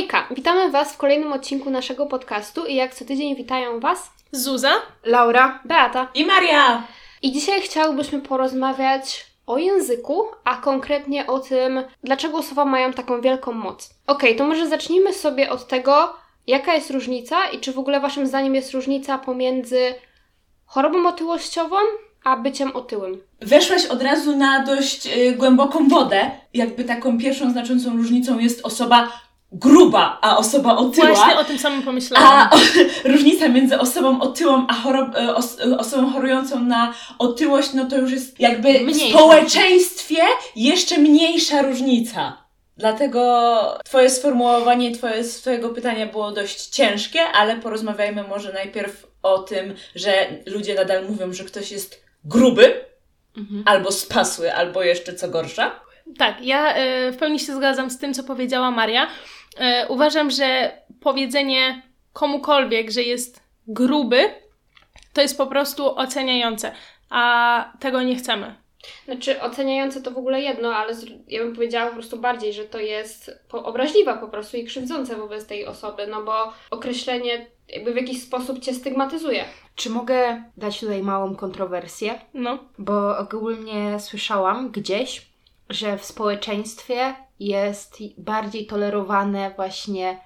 Hejka! Witamy Was w kolejnym odcinku naszego podcastu i jak co tydzień witają Was Zuza, Laura, Beata i Maria. I dzisiaj chciałbyśmy porozmawiać o języku, a konkretnie o tym, dlaczego słowa mają taką wielką moc. Ok, to może zacznijmy sobie od tego, jaka jest różnica i czy w ogóle Waszym zdaniem jest różnica pomiędzy chorobą otyłościową a byciem otyłym. Weszłaś od razu na dość y, głęboką wodę. Jakby taką pierwszą znaczącą różnicą jest osoba gruba, a osoba otyła. Właśnie o tym samym pomyślałam. A o, różnica między osobą otyłą a chorob, e, os, osobą chorującą na otyłość, no to już jest jakby mniejsza. w społeczeństwie jeszcze mniejsza różnica. Dlatego Twoje sformułowanie twoje, Twojego pytania było dość ciężkie, ale porozmawiajmy może najpierw o tym, że ludzie nadal mówią, że ktoś jest gruby, mhm. albo spasły, albo jeszcze co gorsza. Tak, ja y, w pełni się zgadzam z tym, co powiedziała Maria. Y, uważam, że powiedzenie komukolwiek, że jest gruby, to jest po prostu oceniające, a tego nie chcemy. Znaczy, oceniające to w ogóle jedno, ale ja bym powiedziała po prostu bardziej, że to jest obraźliwa po prostu i krzywdzące wobec tej osoby, no bo określenie jakby w jakiś sposób cię stygmatyzuje. Czy mogę dać tutaj małą kontrowersję? No. Bo ogólnie słyszałam gdzieś, że w społeczeństwie jest bardziej tolerowane właśnie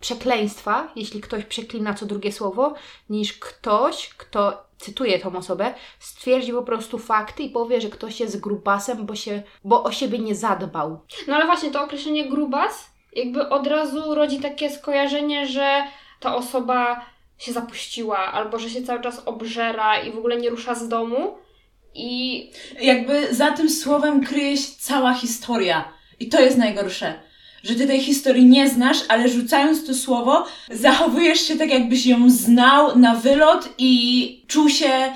przekleństwa, jeśli ktoś przeklina co drugie słowo, niż ktoś, kto cytuję tą osobę, stwierdzi po prostu fakty i powie, że ktoś jest grubasem, bo, się, bo o siebie nie zadbał. No ale właśnie to określenie grubas jakby od razu rodzi takie skojarzenie, że ta osoba się zapuściła, albo że się cały czas obżera i w ogóle nie rusza z domu. I jakby za tym słowem kryje się cała historia. I to jest najgorsze. Że ty tej historii nie znasz, ale rzucając to słowo, zachowujesz się tak, jakbyś ją znał na wylot i czuł się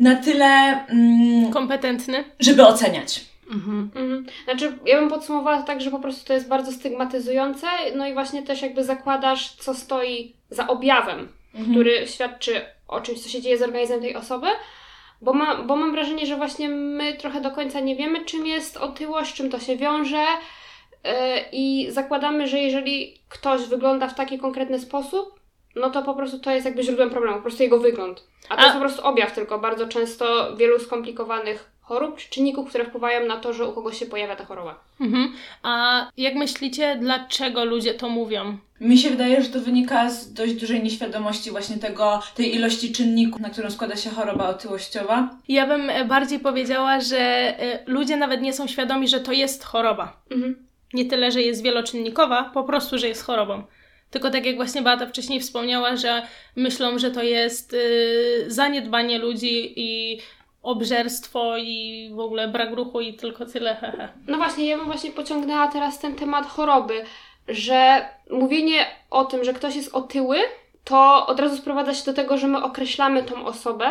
na tyle mm, kompetentny, żeby oceniać. Mhm. Mhm. Znaczy, ja bym podsumowała to tak, że po prostu to jest bardzo stygmatyzujące, no i właśnie też jakby zakładasz, co stoi za objawem, mhm. który świadczy o czymś, co się dzieje z organizmem tej osoby, bo, ma, bo mam wrażenie, że właśnie my trochę do końca nie wiemy, czym jest otyłość, czym to się wiąże. Yy, I zakładamy, że jeżeli ktoś wygląda w taki konkretny sposób, no to po prostu to jest jakby źródłem problemu, po prostu jego wygląd. A to A... jest po prostu objaw tylko bardzo często wielu skomplikowanych chorób czy czynników, które wpływają na to, że u kogoś się pojawia ta choroba. Mhm. A jak myślicie, dlaczego ludzie to mówią? Mi się wydaje, że to wynika z dość dużej nieświadomości właśnie tego, tej ilości czynników, na którą składa się choroba otyłościowa. Ja bym e, bardziej powiedziała, że e, ludzie nawet nie są świadomi, że to jest choroba. Mhm. Nie tyle, że jest wieloczynnikowa, po prostu, że jest chorobą. Tylko tak jak właśnie Beata wcześniej wspomniała, że myślą, że to jest yy, zaniedbanie ludzi i obżerstwo i w ogóle brak ruchu i tylko tyle, hehe. No właśnie, ja bym właśnie pociągnęła teraz ten temat choroby, że mówienie o tym, że ktoś jest otyły, to od razu sprowadza się do tego, że my określamy tą osobę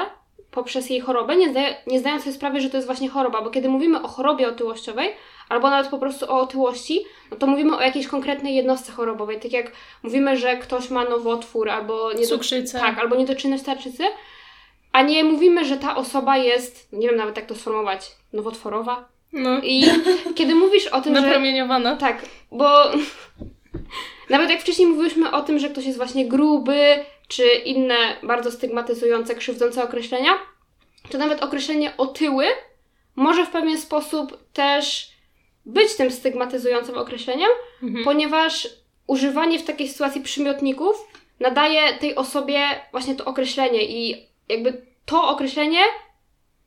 poprzez jej chorobę, nie, zdaje, nie zdając sobie sprawy, że to jest właśnie choroba, bo kiedy mówimy o chorobie otyłościowej, albo nawet po prostu o otyłości, no to mówimy o jakiejś konkretnej jednostce chorobowej, tak jak mówimy, że ktoś ma nowotwór, albo nie Cukrzycę. Tak, albo niedoczynność tarczycy, a nie mówimy, że ta osoba jest, nie wiem nawet jak to sformułować, nowotworowa. No. I kiedy mówisz o tym, że... Napromieniowana. Tak, bo nawet jak wcześniej mówiłyśmy o tym, że ktoś jest właśnie gruby, czy inne bardzo stygmatyzujące, krzywdzące określenia, to nawet określenie otyły może w pewien sposób też być tym stygmatyzującym określeniem, mhm. ponieważ używanie w takiej sytuacji przymiotników nadaje tej osobie właśnie to określenie i jakby to określenie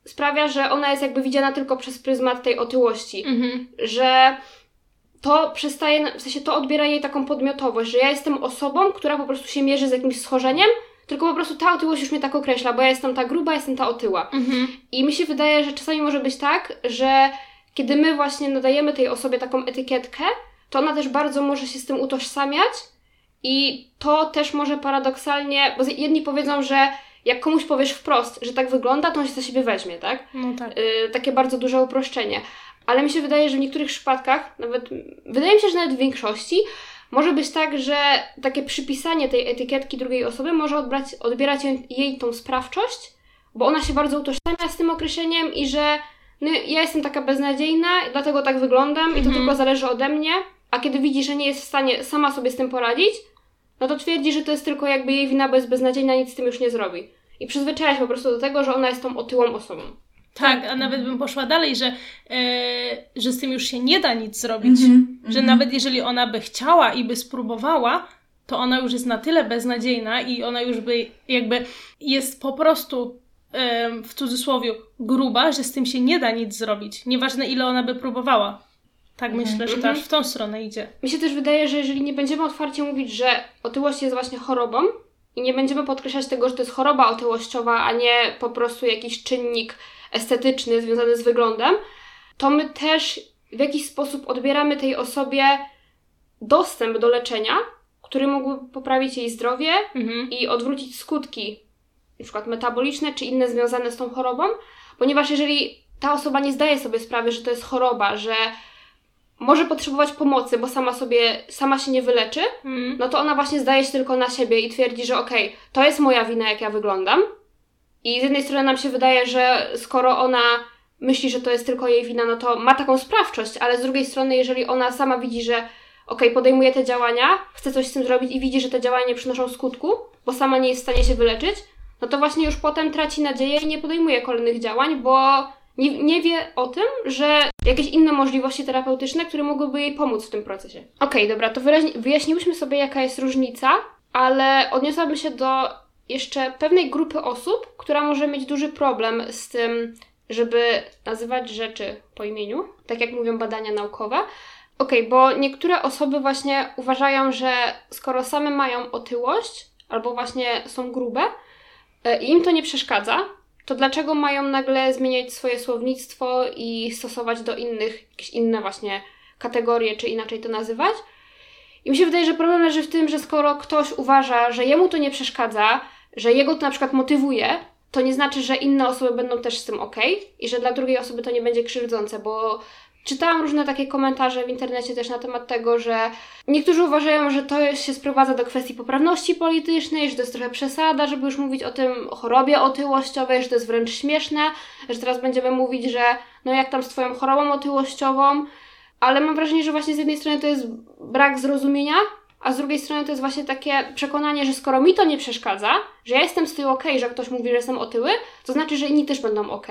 sprawia, że ona jest jakby widziana tylko przez pryzmat tej otyłości. Mhm. Że to przestaje, w sensie to odbiera jej taką podmiotowość, że ja jestem osobą, która po prostu się mierzy z jakimś schorzeniem, tylko po prostu ta otyłość już mnie tak określa, bo ja jestem ta gruba, jestem ta otyła. Mhm. I mi się wydaje, że czasami może być tak, że kiedy my właśnie nadajemy tej osobie taką etykietkę, to ona też bardzo może się z tym utożsamiać i to też może paradoksalnie, bo jedni powiedzą, że jak komuś powiesz wprost, że tak wygląda, to on się za siebie weźmie, tak? No tak. Y, takie bardzo duże uproszczenie. Ale mi się wydaje, że w niektórych przypadkach, nawet wydaje mi się, że nawet w większości, może być tak, że takie przypisanie tej etykietki drugiej osoby może odbrać, odbierać jej tą sprawczość, bo ona się bardzo utożsamia z tym określeniem i że no, ja jestem taka beznadziejna, dlatego tak wyglądam i to mhm. tylko zależy ode mnie, a kiedy widzi, że nie jest w stanie sama sobie z tym poradzić, no to twierdzi, że to jest tylko jakby jej wina, bo jest beznadziejna, nic z tym już nie zrobi. I przyzwyczaja się po prostu do tego, że ona jest tą otyłą osobą. Tak, a nawet bym poszła dalej, że, e, że z tym już się nie da nic zrobić. Mm -hmm, że mm -hmm. nawet jeżeli ona by chciała i by spróbowała, to ona już jest na tyle beznadziejna i ona już by jakby jest po prostu e, w cudzysłowie gruba, że z tym się nie da nic zrobić. Nieważne ile ona by próbowała. Tak -hmm. myślę, że to aż w tą stronę idzie. Mi się też wydaje, że jeżeli nie będziemy otwarcie mówić, że otyłość jest właśnie chorobą i nie będziemy podkreślać tego, że to jest choroba otyłościowa, a nie po prostu jakiś czynnik estetyczny związany z wyglądem, to my też w jakiś sposób odbieramy tej osobie dostęp do leczenia, który mógłby poprawić jej zdrowie mhm. i odwrócić skutki, przykład metaboliczne czy inne związane z tą chorobą, ponieważ jeżeli ta osoba nie zdaje sobie sprawy, że to jest choroba, że może potrzebować pomocy, bo sama sobie, sama się nie wyleczy, mhm. no to ona właśnie zdaje się tylko na siebie i twierdzi, że okej, okay, to jest moja wina, jak ja wyglądam, i z jednej strony nam się wydaje, że skoro ona myśli, że to jest tylko jej wina, no to ma taką sprawczość, ale z drugiej strony, jeżeli ona sama widzi, że okej, okay, podejmuje te działania, chce coś z tym zrobić i widzi, że te działania nie przynoszą skutku, bo sama nie jest w stanie się wyleczyć, no to właśnie już potem traci nadzieję i nie podejmuje kolejnych działań, bo nie, nie wie o tym, że jakieś inne możliwości terapeutyczne, które mogłyby jej pomóc w tym procesie. Okej, okay, dobra, to wyjaśniłyśmy sobie, jaka jest różnica, ale odniosłabym się do jeszcze pewnej grupy osób, która może mieć duży problem z tym, żeby nazywać rzeczy po imieniu, tak jak mówią badania naukowe. Okej, okay, bo niektóre osoby właśnie uważają, że skoro same mają otyłość albo właśnie są grube e, i im to nie przeszkadza, to dlaczego mają nagle zmieniać swoje słownictwo i stosować do innych jakieś inne właśnie kategorie, czy inaczej to nazywać? I mi się wydaje, że problem leży w tym, że skoro ktoś uważa, że jemu to nie przeszkadza, że jego to na przykład motywuje, to nie znaczy, że inne osoby będą też z tym ok i że dla drugiej osoby to nie będzie krzywdzące, bo czytałam różne takie komentarze w internecie też na temat tego, że niektórzy uważają, że to się sprowadza do kwestii poprawności politycznej, że to jest trochę przesada, żeby już mówić o tym chorobie otyłościowej, że to jest wręcz śmieszne, że teraz będziemy mówić, że no jak tam z Twoją chorobą otyłościową, ale mam wrażenie, że właśnie z jednej strony to jest brak zrozumienia a z drugiej strony to jest właśnie takie przekonanie, że skoro mi to nie przeszkadza, że ja jestem z tyłu ok, że ktoś mówi, że jestem otyły, to znaczy, że inni też będą ok.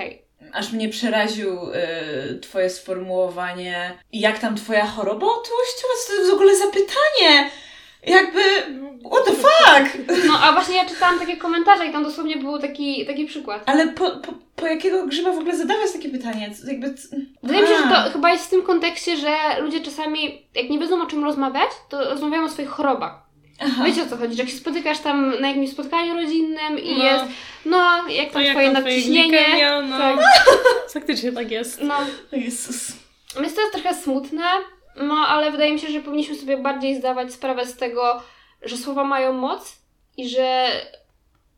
Aż mnie przeraził y, Twoje sformułowanie. Jak tam Twoja choroba otyłościowa? Co to jest w ogóle za pytanie? jakby, what the fuck? No, a właśnie ja czytałam takie komentarze i tam dosłownie był taki, taki przykład. Ale po, po, po jakiego grzyba w ogóle zadawać takie pytanie? Jakby... Wydaje mi się, że to chyba jest w tym kontekście, że ludzie czasami, jak nie wiedzą o czym rozmawiać, to rozmawiają o swoich chorobach. Aha. Wiecie o co chodzi, że jak się spotykasz tam na jakimś spotkaniu rodzinnym i no. jest, no, jak tam twoje nadciśnienie. No. Tak. Faktycznie tak jest. No. Jezus. Jest to jest trochę smutne, no, ale wydaje mi się, że powinniśmy sobie bardziej zdawać sprawę z tego, że słowa mają moc i że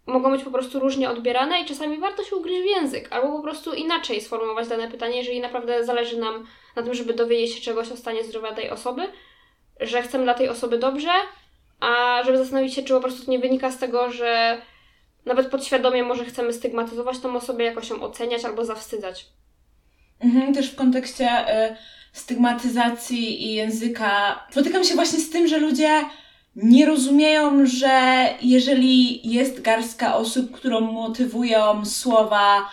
mogą być po prostu różnie odbierane i czasami warto się ugryźć w język, albo po prostu inaczej sformułować dane pytanie, jeżeli naprawdę zależy nam na tym, żeby dowiedzieć się czegoś o stanie zdrowia tej osoby, że chcemy dla tej osoby dobrze, a żeby zastanowić się, czy po prostu to nie wynika z tego, że nawet podświadomie może chcemy stygmatyzować tą osobę, jakoś ją oceniać albo zawstydzać. Mhm, też w kontekście y, stygmatyzacji i języka spotykam się właśnie z tym, że ludzie nie rozumieją, że jeżeli jest garstka osób, którą motywują słowa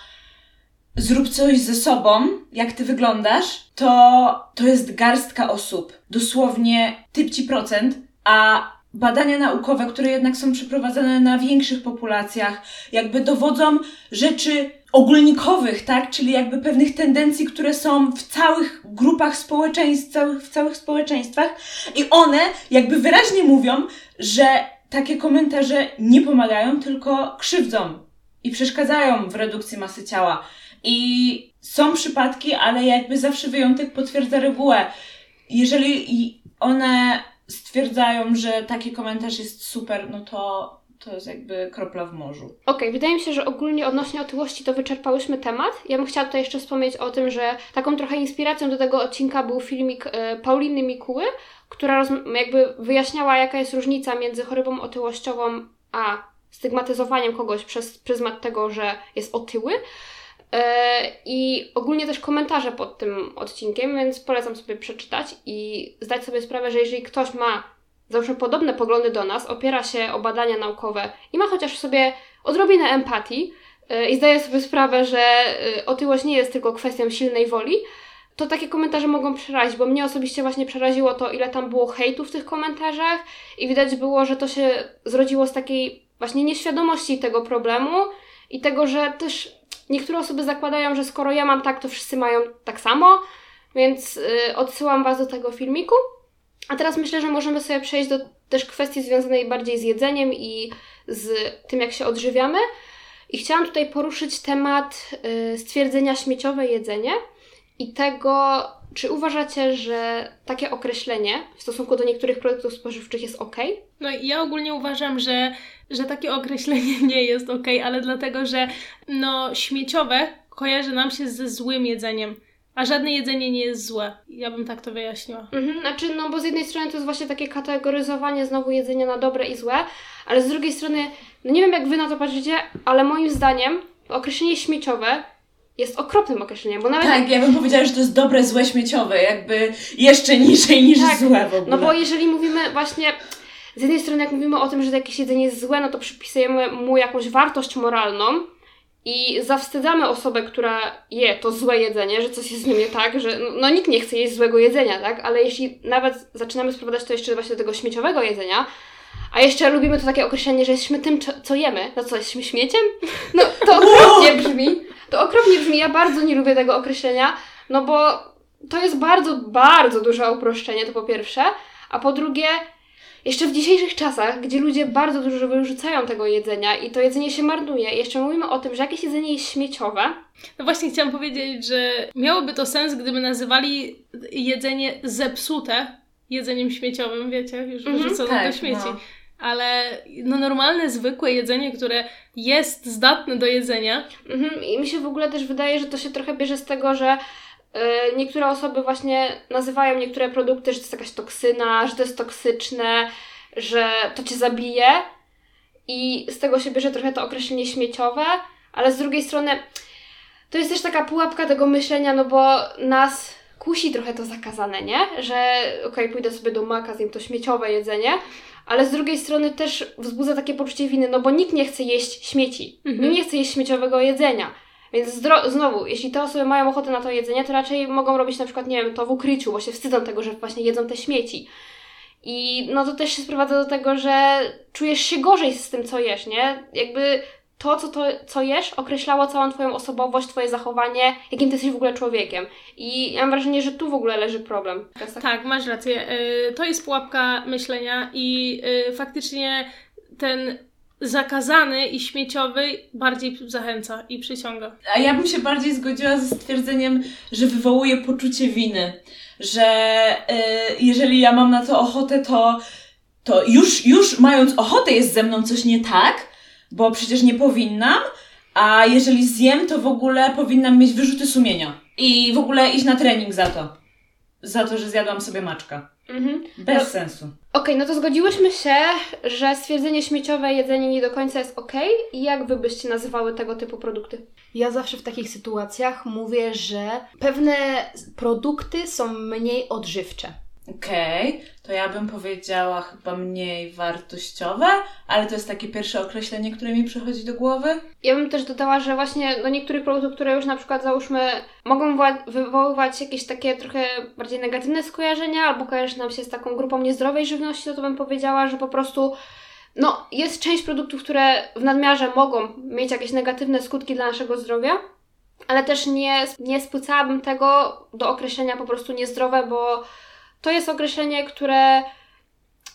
zrób coś ze sobą, jak ty wyglądasz, to to jest garstka osób. Dosłownie typci procent, a badania naukowe, które jednak są przeprowadzane na większych populacjach, jakby dowodzą rzeczy ogólnikowych, tak? Czyli jakby pewnych tendencji, które są w całych grupach społeczeństw, w całych społeczeństwach i one jakby wyraźnie mówią, że takie komentarze nie pomagają, tylko krzywdzą i przeszkadzają w redukcji masy ciała. I są przypadki, ale jakby zawsze wyjątek potwierdza regułę. Jeżeli one stwierdzają, że taki komentarz jest super, no to to jest jakby kropla w morzu. Okej, okay, wydaje mi się, że ogólnie odnośnie otyłości to wyczerpałyśmy temat. Ja bym chciała tutaj jeszcze wspomnieć o tym, że taką trochę inspiracją do tego odcinka był filmik e, Pauliny Mikuły, która jakby wyjaśniała, jaka jest różnica między chorobą otyłościową a stygmatyzowaniem kogoś przez pryzmat tego, że jest otyły. I ogólnie też komentarze pod tym odcinkiem, więc polecam sobie przeczytać i zdać sobie sprawę, że jeżeli ktoś ma załóżmy podobne poglądy do nas, opiera się o badania naukowe i ma chociaż w sobie odrobinę empatii yy, i zdaje sobie sprawę, że yy, otyłość nie jest tylko kwestią silnej woli, to takie komentarze mogą przerazić, bo mnie osobiście właśnie przeraziło to, ile tam było hejtu w tych komentarzach i widać było, że to się zrodziło z takiej właśnie nieświadomości tego problemu i tego, że też niektóre osoby zakładają, że skoro ja mam tak, to wszyscy mają tak samo, więc yy, odsyłam Was do tego filmiku. A teraz myślę, że możemy sobie przejść do też kwestii związanej bardziej z jedzeniem i z tym, jak się odżywiamy. I chciałam tutaj poruszyć temat y, stwierdzenia śmieciowe jedzenie i tego, czy uważacie, że takie określenie w stosunku do niektórych produktów spożywczych jest ok? No ja ogólnie uważam, że, że takie określenie nie jest ok, ale dlatego, że no śmieciowe kojarzy nam się ze złym jedzeniem. A żadne jedzenie nie jest złe. Ja bym tak to wyjaśniła. Mhm, znaczy, no bo z jednej strony to jest właśnie takie kategoryzowanie znowu jedzenia na dobre i złe, ale z drugiej strony, no nie wiem jak wy na to patrzycie, ale moim zdaniem określenie śmieciowe jest okropnym określeniem, bo nawet... Tak, ja bym powiedziała, że to jest dobre, złe, śmieciowe, jakby jeszcze niżej niż tak, złe w ogóle. No bo jeżeli mówimy właśnie... Z jednej strony, jak mówimy o tym, że jakieś jedzenie jest złe, no to przypisujemy mu jakąś wartość moralną, i zawstydzamy osobę, która je to złe jedzenie, że coś jest z nim nie tak, że no, no, nikt nie chce jeść złego jedzenia, tak? Ale jeśli nawet zaczynamy sprowadzać to jeszcze właśnie do tego śmieciowego jedzenia, a jeszcze lubimy to takie określenie, że jesteśmy tym, co jemy. No co, jesteśmy śmieciem? No to okropnie brzmi. To okropnie brzmi. Ja bardzo nie lubię tego określenia, no bo to jest bardzo, bardzo duże uproszczenie, to po pierwsze. A po drugie, jeszcze w dzisiejszych czasach, gdzie ludzie bardzo dużo wyrzucają tego jedzenia i to jedzenie się marnuje, jeszcze mówimy o tym, że jakieś jedzenie jest śmieciowe. No właśnie chciałam powiedzieć, że miałoby to sens, gdyby nazywali jedzenie zepsute jedzeniem śmieciowym, wiecie, już mm -hmm, wyrzucone tak, do śmieci. No. Ale no normalne, zwykłe jedzenie, które jest zdatne do jedzenia. Mhm. I mi się w ogóle też wydaje, że to się trochę bierze z tego, że niektóre osoby właśnie nazywają niektóre produkty, że to jest jakaś toksyna, że to jest toksyczne, że to cię zabije. I z tego się bierze trochę to określenie śmieciowe, ale z drugiej strony to jest też taka pułapka tego myślenia, no bo nas kusi trochę to zakazane, nie? Że okej, okay, pójdę sobie do maka, zjem to śmieciowe jedzenie, ale z drugiej strony też wzbudza takie poczucie winy, no bo nikt nie chce jeść śmieci, mhm. nikt nie chce jeść śmieciowego jedzenia. Więc znowu, jeśli te osoby mają ochotę na to jedzenie, to raczej mogą robić na przykład, nie wiem, to w ukryciu, bo się wstydzą tego, że właśnie jedzą te śmieci. I no to też się sprowadza do tego, że czujesz się gorzej z tym, co jesz, nie? Jakby to, co, to, co jesz, określało całą Twoją osobowość, Twoje zachowanie, jakim Ty jesteś w ogóle człowiekiem. I ja mam wrażenie, że tu w ogóle leży problem. Tak, tak masz rację. Y, to jest pułapka myślenia i y, faktycznie ten zakazany i śmieciowy bardziej zachęca i przyciąga. A ja bym się bardziej zgodziła ze stwierdzeniem, że wywołuje poczucie winy. Że y, jeżeli ja mam na to ochotę, to, to już, już mając ochotę jest ze mną coś nie tak, bo przecież nie powinnam, a jeżeli zjem, to w ogóle powinnam mieć wyrzuty sumienia. I w ogóle iść na trening za to. Za to, że zjadłam sobie maczka. Mhm. Bez no, sensu. Okej, okay, no to zgodziłyśmy się, że stwierdzenie śmieciowe jedzenie nie do końca jest ok. Jak wy byście nazywały tego typu produkty? Ja zawsze w takich sytuacjach mówię, że pewne produkty są mniej odżywcze. Okej, okay, to ja bym powiedziała chyba mniej wartościowe, ale to jest takie pierwsze określenie, które mi przychodzi do głowy. Ja bym też dodała, że właśnie do niektórych produktów, które już na przykład załóżmy mogą wywoływać jakieś takie trochę bardziej negatywne skojarzenia, albo kojarzy nam się z taką grupą niezdrowej żywności, to, to bym powiedziała, że po prostu no, jest część produktów, które w nadmiarze mogą mieć jakieś negatywne skutki dla naszego zdrowia, ale też nie, nie spłycałabym tego do określenia po prostu niezdrowe, bo to jest określenie, które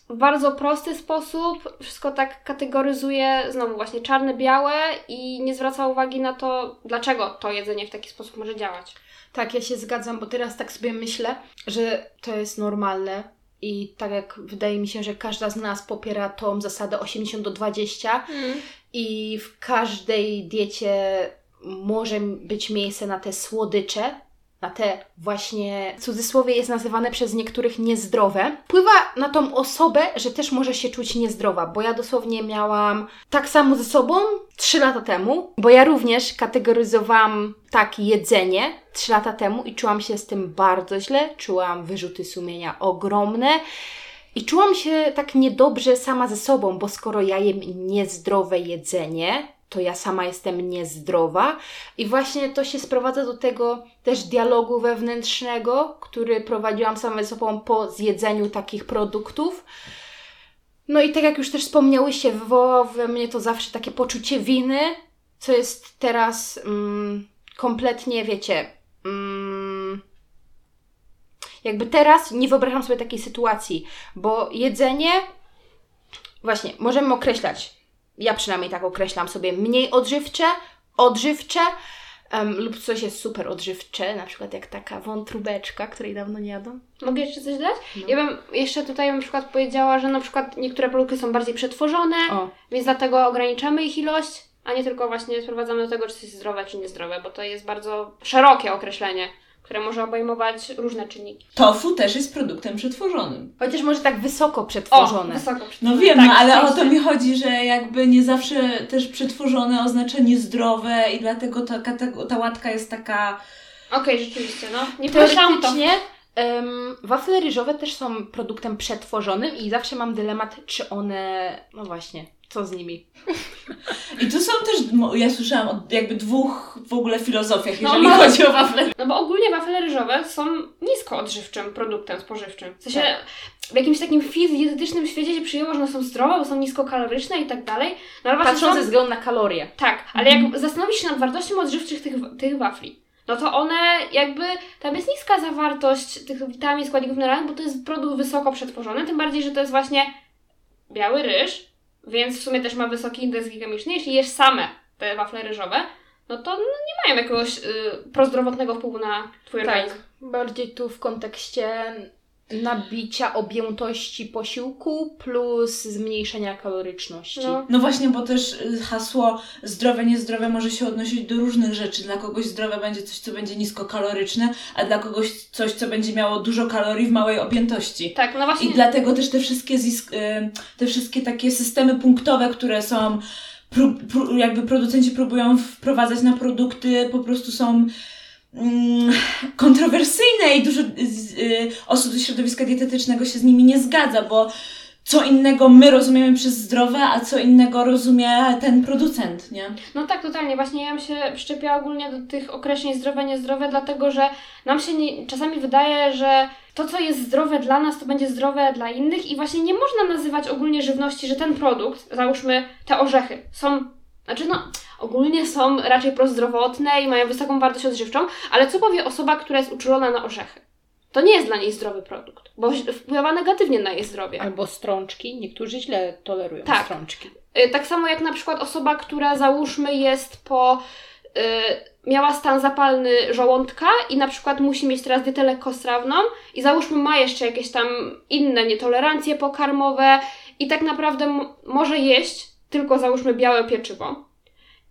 w bardzo prosty sposób wszystko tak kategoryzuje, znowu właśnie czarne, białe i nie zwraca uwagi na to, dlaczego to jedzenie w taki sposób może działać. Tak, ja się zgadzam, bo teraz tak sobie myślę, że to jest normalne i tak jak wydaje mi się, że każda z nas popiera tą zasadę 80 do 20 mm. i w każdej diecie może być miejsce na te słodycze, na te właśnie, cudzysłowie jest nazywane przez niektórych niezdrowe, wpływa na tą osobę, że też może się czuć niezdrowa, bo ja dosłownie miałam tak samo ze sobą 3 lata temu, bo ja również kategoryzowałam tak jedzenie 3 lata temu i czułam się z tym bardzo źle, czułam wyrzuty sumienia ogromne. I czułam się tak niedobrze sama ze sobą, bo skoro ja jem niezdrowe jedzenie, to ja sama jestem niezdrowa. I właśnie to się sprowadza do tego też dialogu wewnętrznego, który prowadziłam sama ze sobą po zjedzeniu takich produktów. No i tak jak już też wspomniałyście, wywołało we mnie to zawsze takie poczucie winy, co jest teraz mm, kompletnie, wiecie, mm, jakby teraz nie wyobrażam sobie takiej sytuacji, bo jedzenie, właśnie, możemy określać ja przynajmniej tak określam sobie, mniej odżywcze, odżywcze um, lub coś jest super odżywcze, na przykład jak taka wątróbeczka, której dawno nie jadłam. Mogę jeszcze coś dać? No. Ja bym jeszcze tutaj na przykład powiedziała, że na przykład niektóre produkty są bardziej przetworzone, o. więc dlatego ograniczamy ich ilość, a nie tylko właśnie sprowadzamy do tego, czy coś jest zdrowe, czy niezdrowe, bo to jest bardzo szerokie określenie które może obejmować różne czynniki. Tofu też jest produktem przetworzonym. Chociaż może tak wysoko przetworzone. O, wysoko przetworzone. No wiem, tak, ale o to mi chodzi, że jakby nie zawsze też przetworzone oznacza niezdrowe i dlatego ta, ta, ta łatka jest taka... Okej, okay, rzeczywiście, no. Nie Teoretycznie um, wafle ryżowe też są produktem przetworzonym i zawsze mam dylemat, czy one... No właśnie, co z nimi? I tu są też, ja słyszałam o jakby dwóch w ogóle filozofiach, no, jeżeli no, chodzi o wafle. No bo ogólnie wafle ryżowe są nisko odżywczym produktem spożywczym. W sensie tak. w jakimś takim fizjotycznym świecie się przyjęło, że one są zdrowe, bo są niskokaloryczne i tak dalej. No, ale Patrząc ze względu na kalorie. Tak, ale mhm. jak zastanowisz się nad wartością odżywczych tych, tych wafli, no to one jakby, tam jest niska zawartość tych witamin, składników mineralnych, bo to jest produkt wysoko przetworzony, tym bardziej, że to jest właśnie biały ryż, więc w sumie też ma wysoki indeks glikemiczny. Jeśli jesz same te wafle ryżowe, no to no, nie mają jakiegoś y, prozdrowotnego wpływu na Twój tak, organizm. bardziej tu w kontekście nabicia objętości posiłku plus zmniejszenia kaloryczności. No. no. właśnie, bo też y, hasło zdrowe, niezdrowe może się odnosić do różnych rzeczy. Dla kogoś zdrowe będzie coś, co będzie niskokaloryczne, a dla kogoś coś, co będzie miało dużo kalorii w małej objętości. Tak, no właśnie. I dlatego też te wszystkie, zisk, y, te wszystkie takie systemy punktowe, które są, jakby producenci próbują wprowadzać na produkty, po prostu są kontrowersyjne i dużo y, osób ze środowiska dietetycznego się z nimi nie zgadza, bo co innego my rozumiemy przez zdrowe, a co innego rozumie ten producent, nie? No tak, totalnie. Właśnie ja bym się przyczepiła ogólnie do tych określeń zdrowe, niezdrowe, dlatego że nam się nie, czasami wydaje, że to, co jest zdrowe dla nas, to będzie zdrowe dla innych i właśnie nie można nazywać ogólnie żywności, że ten produkt, załóżmy te orzechy, są, znaczy no ogólnie są raczej prozdrowotne i mają wysoką wartość odżywczą, ale co powie osoba, która jest uczulona na orzechy? To nie jest dla niej zdrowy produkt, bo wpływa negatywnie na jej zdrowie. Albo strączki, niektórzy źle tolerują tak. strączki. Y, tak samo jak na przykład osoba, która załóżmy jest po. Yy, miała stan zapalny żołądka i na przykład musi mieć teraz dietę lekkostrawną i załóżmy ma jeszcze jakieś tam inne nietolerancje pokarmowe i tak naprawdę może jeść tylko załóżmy białe pieczywo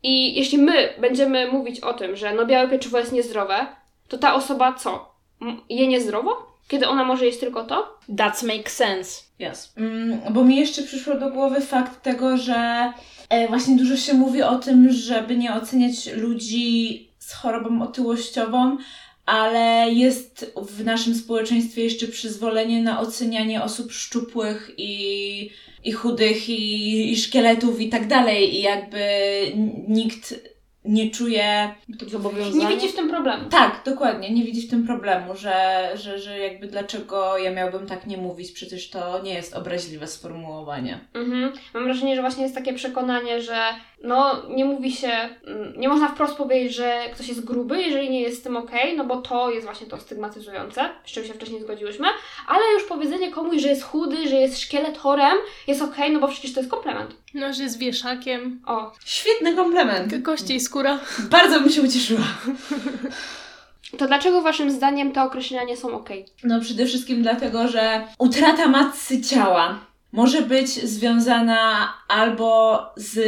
i jeśli my będziemy mówić o tym, że no białe pieczywo jest niezdrowe, to ta osoba co? Je niezdrowo? Kiedy ona może jeść tylko to? That makes sense. Yes. Mm, bo mi jeszcze przyszło do głowy fakt tego, że e, właśnie dużo się mówi o tym, żeby nie oceniać ludzi z chorobą otyłościową, ale jest w naszym społeczeństwie jeszcze przyzwolenie na ocenianie osób szczupłych i i chudych, i, i szkieletów i tak dalej. I jakby nikt nie czuje zobowiązania. Nie widzi w tym problemu. Tak, dokładnie. Nie widzi w tym problemu, że, że, że jakby dlaczego ja miałbym tak nie mówić, przecież to nie jest obraźliwe sformułowanie. Mhm. Mam wrażenie, że właśnie jest takie przekonanie, że no nie mówi się, mm, nie można wprost powiedzieć, że ktoś jest gruby, jeżeli nie jest z tym ok, no bo to jest właśnie to stygmatyzujące, z czym się wcześniej zgodziłyśmy, ale już powiedzenie komuś, że jest chudy, że jest szkieletorem, jest ok, no bo przecież to jest komplement. No, że jest wieszakiem. O. Świetny komplement. Kości i skóra. Bardzo bym się ucieszyła. To dlaczego waszym zdaniem te określenia nie są ok? No przede wszystkim dlatego, że utrata masy ciała może być związana albo z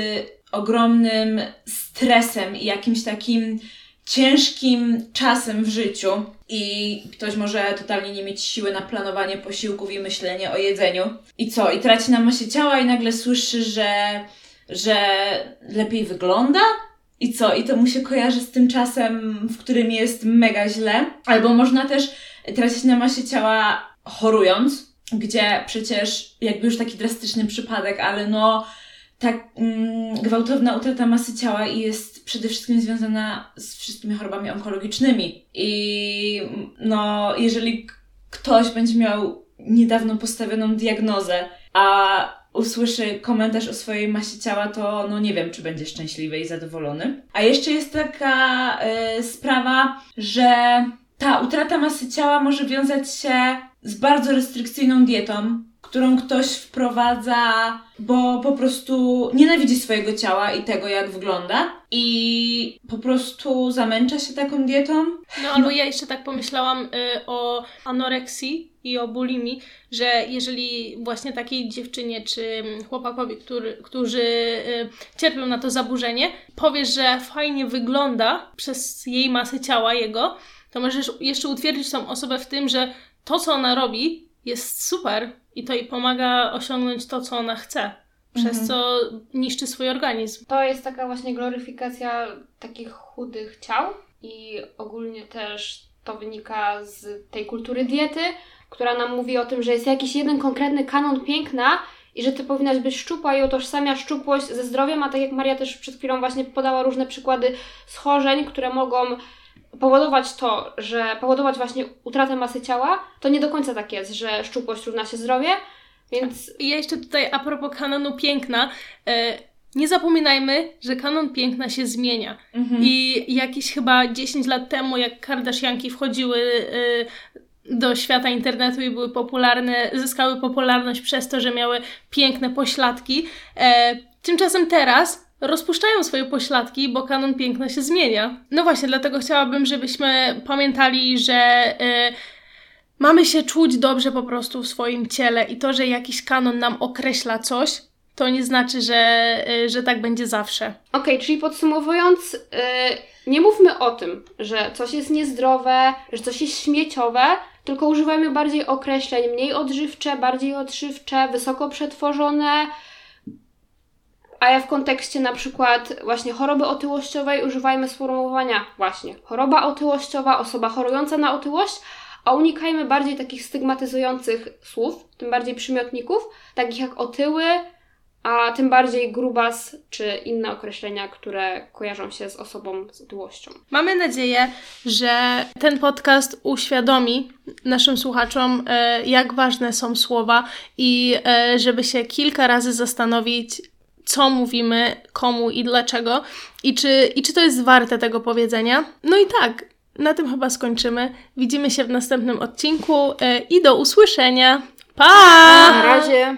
ogromnym stresem i jakimś takim ciężkim czasem w życiu i ktoś może totalnie nie mieć siły na planowanie posiłków i myślenie o jedzeniu. I co? I traci na masie ciała i nagle słyszy, że, że lepiej wygląda? I co? I to mu się kojarzy z tym czasem, w którym jest mega źle. Albo można też tracić na masie ciała chorując, gdzie przecież jakby już taki drastyczny przypadek, ale no tak mm, gwałtowna utrata masy ciała jest przede wszystkim związana z wszystkimi chorobami onkologicznymi. I no, jeżeli ktoś będzie miał niedawno postawioną diagnozę, a usłyszy komentarz o swojej masie ciała, to no nie wiem, czy będzie szczęśliwy i zadowolony. A jeszcze jest taka y, sprawa, że ta utrata masy ciała może wiązać się z bardzo restrykcyjną dietą, którą ktoś wprowadza, bo po prostu nienawidzi swojego ciała i tego, jak wygląda, i po prostu zamęcza się taką dietą. No albo ja jeszcze tak pomyślałam y, o anoreksji i o bulimii, że jeżeli właśnie takiej dziewczynie czy chłopakowi, który, którzy y, cierpią na to zaburzenie, powiesz, że fajnie wygląda przez jej masę ciała jego, to możesz jeszcze utwierdzić tą osobę w tym, że to, co ona robi, jest super i to jej pomaga osiągnąć to, co ona chce. Przez mhm. co niszczy swój organizm. To jest taka właśnie gloryfikacja takich chudych ciał i ogólnie też to wynika z tej kultury diety, która nam mówi o tym, że jest jakiś jeden konkretny kanon piękna i że ty powinnaś być szczupła i utożsamia szczupłość ze zdrowiem, a tak jak Maria też przed chwilą właśnie podała różne przykłady schorzeń, które mogą powodować to, że powodować właśnie utratę masy ciała, to nie do końca tak jest, że szczupłość równa się zdrowie, więc... Ja jeszcze tutaj a propos kanonu piękna, e, nie zapominajmy, że kanon piękna się zmienia. Mhm. I jakieś chyba 10 lat temu, jak Kardashianki wchodziły e, do świata internetu i były popularne, zyskały popularność przez to, że miały piękne pośladki, e, tymczasem teraz rozpuszczają swoje pośladki, bo kanon piękna się zmienia. No właśnie, dlatego chciałabym, żebyśmy pamiętali, że y, mamy się czuć dobrze po prostu w swoim ciele i to, że jakiś kanon nam określa coś, to nie znaczy, że, y, że tak będzie zawsze. Okej, okay, czyli podsumowując, y, nie mówmy o tym, że coś jest niezdrowe, że coś jest śmieciowe, tylko używajmy bardziej określeń mniej odżywcze, bardziej odżywcze, wysoko przetworzone, a ja w kontekście na przykład właśnie choroby otyłościowej używajmy sformułowania właśnie choroba otyłościowa, osoba chorująca na otyłość, a unikajmy bardziej takich stygmatyzujących słów, tym bardziej przymiotników, takich jak otyły, a tym bardziej grubas czy inne określenia, które kojarzą się z osobą z otyłością. Mamy nadzieję, że ten podcast uświadomi naszym słuchaczom, e, jak ważne są słowa i e, żeby się kilka razy zastanowić, co mówimy, komu i dlaczego i czy, i czy to jest warte tego powiedzenia. No i tak, na tym chyba skończymy. Widzimy się w następnym odcinku e, i do usłyszenia. Pa! Na razie.